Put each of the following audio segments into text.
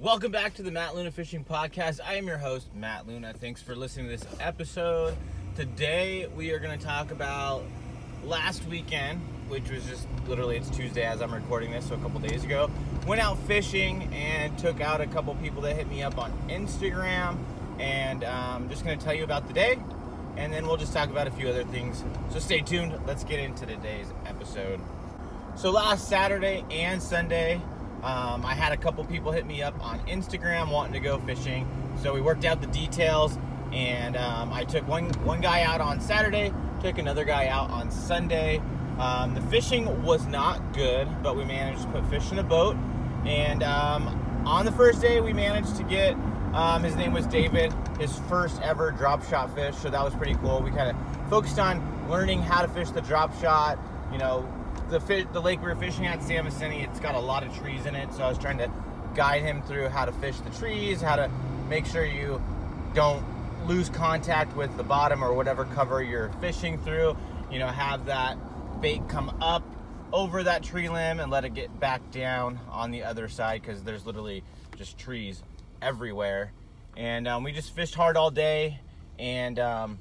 Welcome back to the Matt Luna Fishing Podcast. I am your host, Matt Luna. Thanks for listening to this episode. Today we are going to talk about last weekend, which was just literally it's Tuesday as I'm recording this, so a couple days ago. Went out fishing and took out a couple people that hit me up on Instagram, and I'm um, just going to tell you about the day, and then we'll just talk about a few other things. So stay tuned. Let's get into today's episode. So last Saturday and Sunday, um, I had a couple people hit me up on Instagram wanting to go fishing, so we worked out the details. And um, I took one one guy out on Saturday, took another guy out on Sunday. Um, the fishing was not good, but we managed to put fish in a boat. And um, on the first day, we managed to get um, his name was David, his first ever drop shot fish. So that was pretty cool. We kind of focused on learning how to fish the drop shot. You know, the the lake we were fishing at, Samasini, it's got a lot of trees in it. So I was trying to guide him through how to fish the trees, how to make sure you don't lose contact with the bottom or whatever cover you're fishing through. You know, have that bait come up over that tree limb and let it get back down on the other side because there's literally just trees everywhere. And um, we just fished hard all day and um,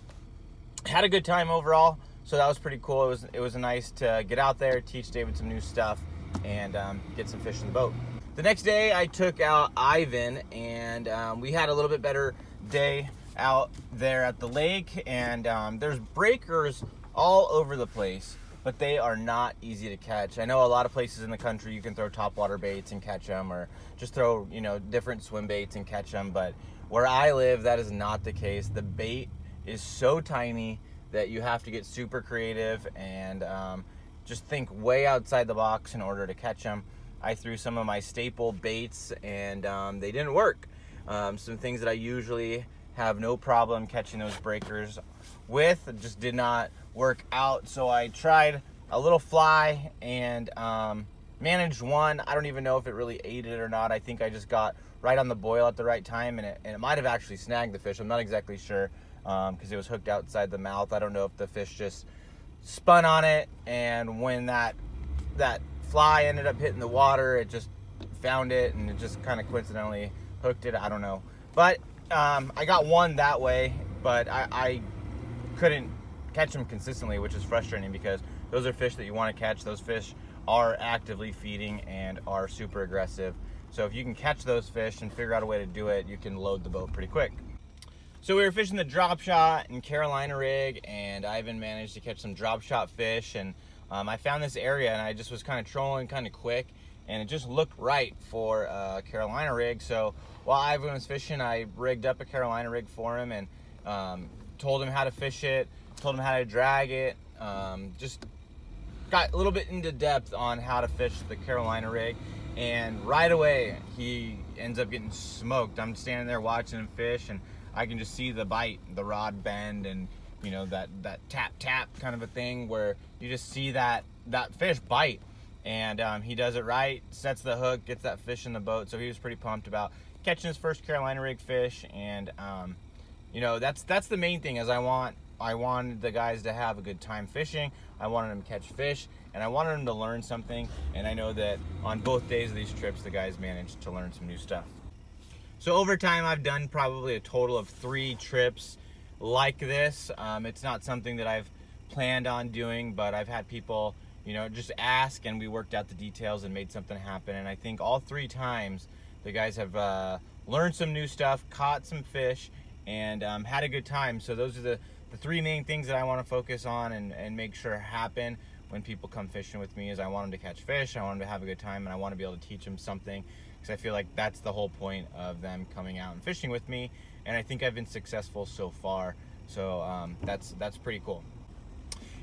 had a good time overall so that was pretty cool. It was it was nice to get out there, teach David some new stuff, and um, get some fish in the boat. The next day, I took out Ivan, and um, we had a little bit better day out there at the lake. And um, there's breakers all over the place, but they are not easy to catch. I know a lot of places in the country you can throw topwater baits and catch them, or just throw you know different swim baits and catch them. But where I live, that is not the case. The bait is so tiny that you have to get super creative and um, just think way outside the box in order to catch them. I threw some of my staple baits and um, they didn't work. Um, some things that I usually have no problem catching those breakers with just did not work out. So I tried a little fly and um, managed one. I don't even know if it really ate it or not. I think I just got right on the boil at the right time and it, and it might have actually snagged the fish. I'm not exactly sure because um, it was hooked outside the mouth. I don't know if the fish just spun on it, and when that that fly ended up hitting the water, it just found it and it just kind of coincidentally hooked it. I don't know, but um, I got one that way, but I, I couldn't catch them consistently, which is frustrating because those are fish that you want to catch. Those fish are actively feeding and are super aggressive. So if you can catch those fish and figure out a way to do it, you can load the boat pretty quick. So we were fishing the drop shot in Carolina rig, and Ivan managed to catch some drop shot fish. And um, I found this area, and I just was kind of trolling kind of quick, and it just looked right for a Carolina rig. So while Ivan was fishing, I rigged up a Carolina rig for him and um, told him how to fish it, told him how to drag it, um, just got a little bit into depth on how to fish the Carolina rig. And right away, he ends up getting smoked. I'm standing there watching him fish, and I can just see the bite, the rod bend, and you know that that tap tap kind of a thing where you just see that that fish bite, and um, he does it right, sets the hook, gets that fish in the boat. So he was pretty pumped about catching his first Carolina rig fish, and um, you know that's that's the main thing. Is I want I wanted the guys to have a good time fishing. I wanted them to catch fish, and I wanted them to learn something. And I know that on both days of these trips, the guys managed to learn some new stuff. So over time, I've done probably a total of three trips like this. Um, it's not something that I've planned on doing, but I've had people, you know, just ask and we worked out the details and made something happen. And I think all three times the guys have uh, learned some new stuff, caught some fish, and um, had a good time. So those are the, the three main things that I want to focus on and, and make sure happen when people come fishing with me is I want them to catch fish, I want them to have a good time, and I want to be able to teach them something because I feel like that's the whole point of them coming out and fishing with me. And I think I've been successful so far. So um, that's that's pretty cool.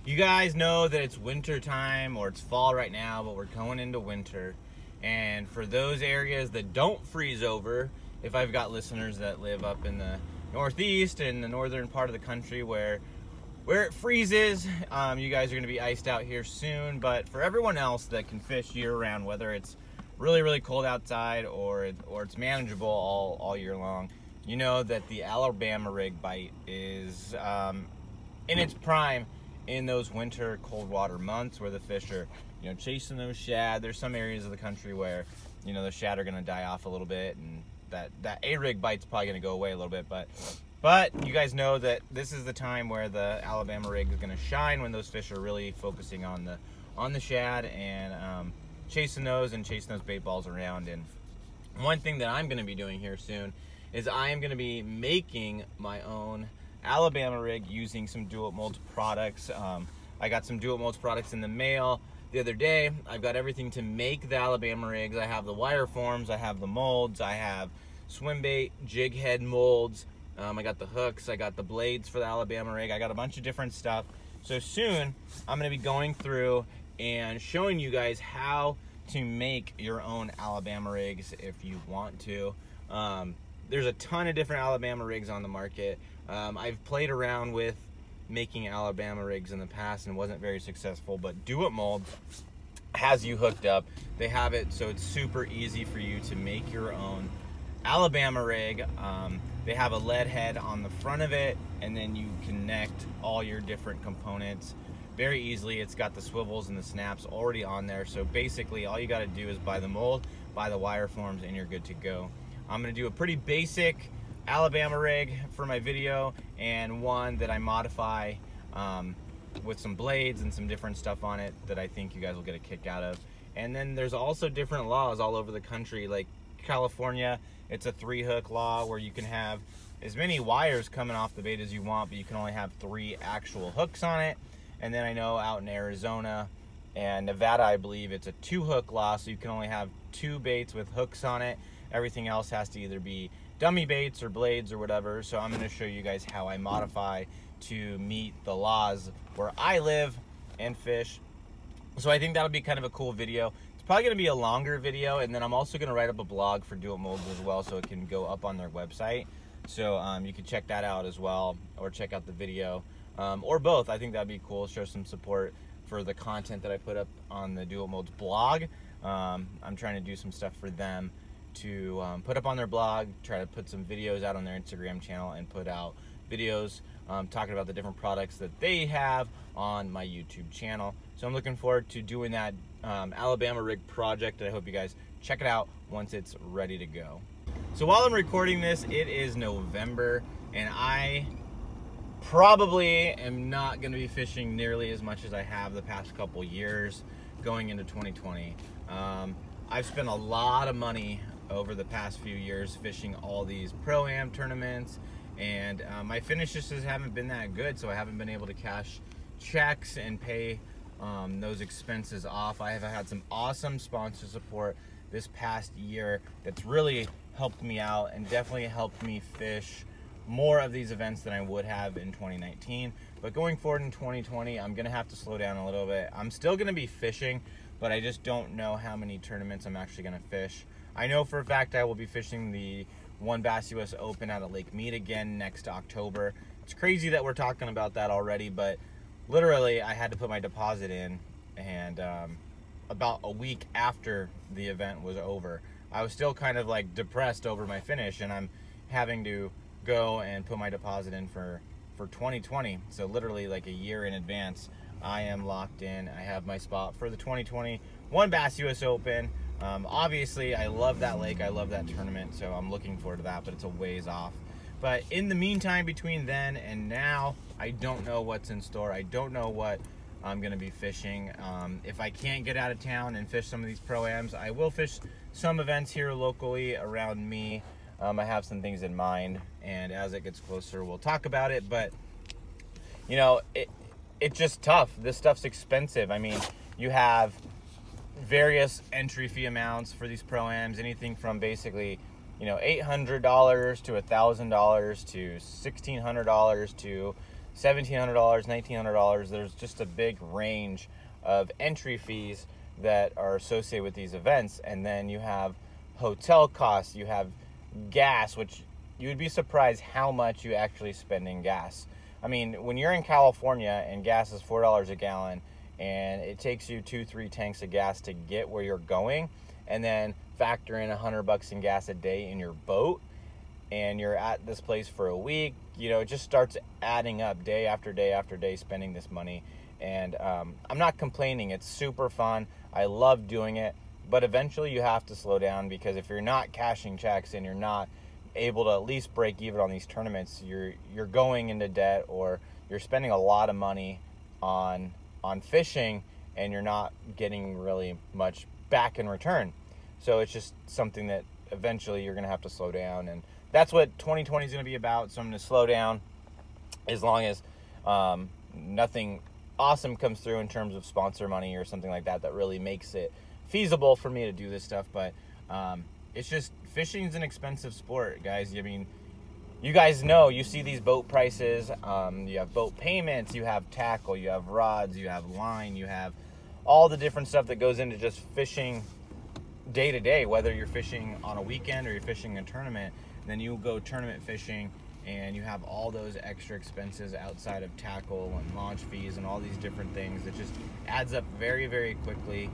You guys know that it's winter time or it's fall right now, but we're going into winter. And for those areas that don't freeze over, if I've got listeners that live up in the northeast and the northern part of the country where where it freezes, um, you guys are going to be iced out here soon. But for everyone else that can fish year round, whether it's really really cold outside or or it's manageable all all year long, you know that the Alabama rig bite is um, in its prime in those winter cold water months where the fish are you know chasing those shad. There's some areas of the country where you know the shad are going to die off a little bit and that that a rig bite's probably gonna go away a little bit, but but you guys know that this is the time where the Alabama rig is gonna shine when those fish are really focusing on the on the shad and um, chasing those and chasing those bait balls around. And one thing that I'm gonna be doing here soon is I am gonna be making my own Alabama rig using some Do It Molds products. Um, I got some Do It Molds products in the mail the other day. I've got everything to make the Alabama rigs. I have the wire forms, I have the molds, I have swim bait, jig head molds. Um, I got the hooks, I got the blades for the Alabama rig. I got a bunch of different stuff. So soon I'm going to be going through and showing you guys how to make your own Alabama rigs if you want to. Um, there's a ton of different Alabama rigs on the market. Um, I've played around with making Alabama rigs in the past and wasn't very successful, but Do It Mold has you hooked up. They have it so it's super easy for you to make your own Alabama rig. Um, they have a lead head on the front of it, and then you connect all your different components very easily. It's got the swivels and the snaps already on there. So basically, all you got to do is buy the mold, buy the wire forms, and you're good to go. I'm to do a pretty basic Alabama rig for my video and one that I modify um, with some blades and some different stuff on it that I think you guys will get a kick out of. And then there's also different laws all over the country. Like California, it's a three hook law where you can have as many wires coming off the bait as you want, but you can only have three actual hooks on it. And then I know out in Arizona and Nevada, I believe it's a two hook law, so you can only have two baits with hooks on it. Everything else has to either be dummy baits or blades or whatever. So I'm going to show you guys how I modify to meet the laws where I live and fish. So I think that'll be kind of a cool video. It's probably going to be a longer video, and then I'm also going to write up a blog for Do It Molds as well, so it can go up on their website. So um, you can check that out as well, or check out the video, um, or both. I think that'd be cool. Show some support for the content that I put up on the Do It Molds blog. Um, I'm trying to do some stuff for them to um, put up on their blog, try to put some videos out on their Instagram channel, and put out videos um, talking about the different products that they have on my YouTube channel. So I'm looking forward to doing that um, Alabama rig project. and I hope you guys check it out once it's ready to go. So while I'm recording this, it is November, and I probably am not going to be fishing nearly as much as I have the past couple years going into 2020. Um, I've spent a lot of money over the past few years fishing all these pro am tournaments and uh, my finishes haven't been that good so i haven't been able to cash checks and pay um, those expenses off i have had some awesome sponsor support this past year that's really helped me out and definitely helped me fish more of these events than i would have in 2019 but going forward in 2020 i'm gonna have to slow down a little bit. I'm still gonna be fishing but i just don't know how many tournaments i'm actually gonna fish. I know for a fact I will be fishing the WON Bass US Open out of Lake Mead again next October. It's crazy that we're talking about that already, but literally I had to put my deposit in, and um, about a week after the event was over, I was still kind of like depressed over my finish, and I'm having to go and put my deposit in for for 2020. So literally like a year in advance, I am locked in. I have my spot for the 2020 WON Bass US Open. Um, obviously, I love that lake. I love that tournament, so I'm looking forward to that, but it's a ways off. But in the meantime, between then and now, I don't know what's in store. I don't know what I'm going to be fishing. Um, if I can't get out of town and fish some of these pro-ams, I will fish some events here locally around me. Um, I have some things in mind, and as it gets closer, we'll talk about it. But, you know, it, it's just tough. This stuff's expensive. I mean, you have various entry fee amounts for these pro-ams, anything from basically, you know, $800 to $1,000 to $1,600 to $1,700, $1,900. There's just a big range of entry fees that are associated with these events. And then you have hotel costs, you have gas, which you would be surprised how much you actually spend in gas. I mean, when you're in California and gas is $4 a gallon, and it takes you two, three tanks of gas to get where you're going, and then factor in a hundred bucks in gas a day in your boat, and you're at this place for a week. You know, it just starts adding up day after day after day, spending this money. And um, I'm not complaining. It's super fun. I love doing it, but eventually you have to slow down because if you're not cashing checks and you're not able to at least break even on these tournaments, you're you're going into debt or you're spending a lot of money on on fishing and you're not getting really much back in return. So it's just something that eventually you're going to have to slow down and that's what 2020 is going to be about. So I'm going to slow down as long as um, nothing awesome comes through in terms of sponsor money or something like that that really makes it feasible for me to do this stuff. But um, it's just fishing is an expensive sport, guys. I mean, you guys know you see these boat prices. Um, you have boat payments, you have tackle, you have rods, you have line, you have all the different stuff that goes into just fishing day to day. Whether you're fishing on a weekend or you're fishing a tournament, then you go tournament fishing and you have all those extra expenses outside of tackle and launch fees and all these different things. It just adds up very, very quickly.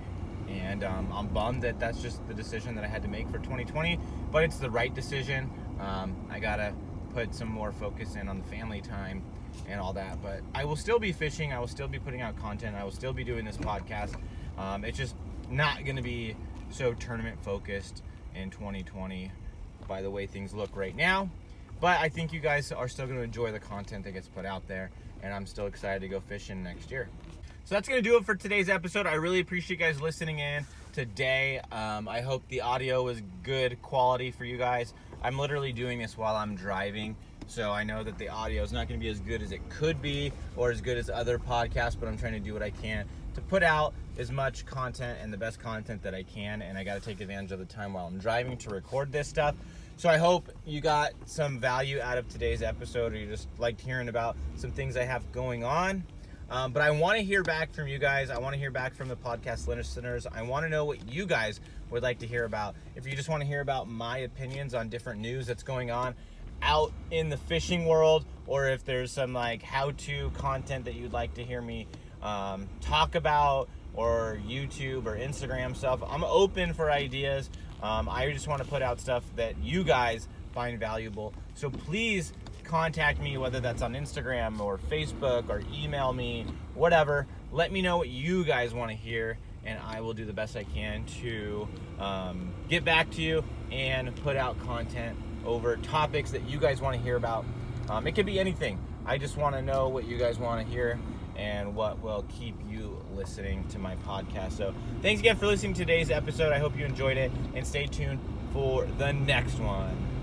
And um, I'm bummed that that's just the decision that I had to make for 2020, but it's the right decision. Um, I gotta put some more focus in on the family time and all that. But I will still be fishing. I will still be putting out content. I will still be doing this podcast. Um, it's just not going to be so tournament focused in 2020 by the way things look right now. But I think you guys are still going to enjoy the content that gets put out there, and I'm still excited to go fishing next year. So that's going to do it for today's episode. I really appreciate you guys listening in today. Um, I hope the audio was good quality for you guys. I'm literally doing this while I'm driving, so I know that the audio is not going to be as good as it could be or as good as other podcasts, but I'm trying to do what I can to put out as much content and the best content that I can, and I got to take advantage of the time while I'm driving to record this stuff. So I hope you got some value out of today's episode, or you just liked hearing about some things I have going on. Um, but I want to hear back from you guys. I want to hear back from the podcast listeners. I want to know what you guys would like to hear about. If you just want to hear about my opinions on different news that's going on out in the fishing world, or if there's some like how-to content that you'd like to hear me um, talk about, or YouTube or Instagram stuff, I'm open for ideas. Um, I just want to put out stuff that you guys find valuable. So please contact me, whether that's on Instagram or Facebook or email me, whatever. Let me know what you guys want to hear, and I will do the best I can to um, get back to you and put out content over topics that you guys want to hear about. Um, it could be anything. I just want to know what you guys want to hear and what will keep you listening to my podcast. So, thanks again for listening to today's episode. I hope you enjoyed it and stay tuned for the next one.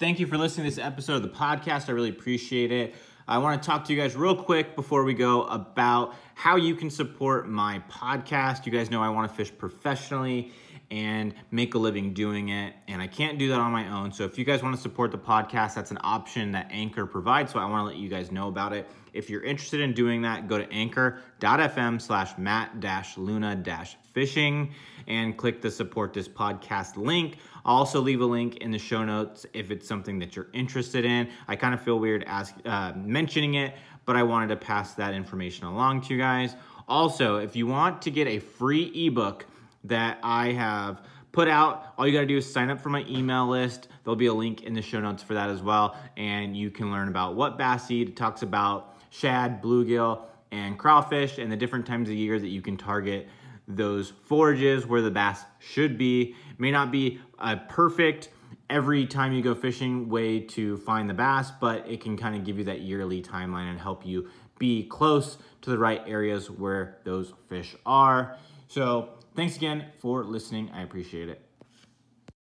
Thank you for listening to this episode of the podcast. I really appreciate it. I want to talk to you guys real quick before we go about how you can support my podcast. You guys know I want to fish professionally and make a living doing it. And I can't do that on my own. So if you guys want to support the podcast, that's an option that Anchor provides. So I want to let you guys know about it. If you're interested in doing that, go to anchor.fm slash matt luna fishing and click the support this podcast link. I'll also leave a link in the show notes if it's something that you're interested in. I kind of feel weird ask, uh, mentioning it, but I wanted to pass that information along to you guys. Also, if you want to get a free ebook that I have put out. All you got to do is sign up for my email list. There'll be a link in the show notes for that as well. And you can learn about what bass seed talks about shad, bluegill, and crawfish and the different times of year that you can target those forages where the bass should be. May not be a perfect every time you go fishing way to find the bass, but it can kind of give you that yearly timeline and help you be close to the right areas where those fish are. So, Thanks again for listening. I appreciate it.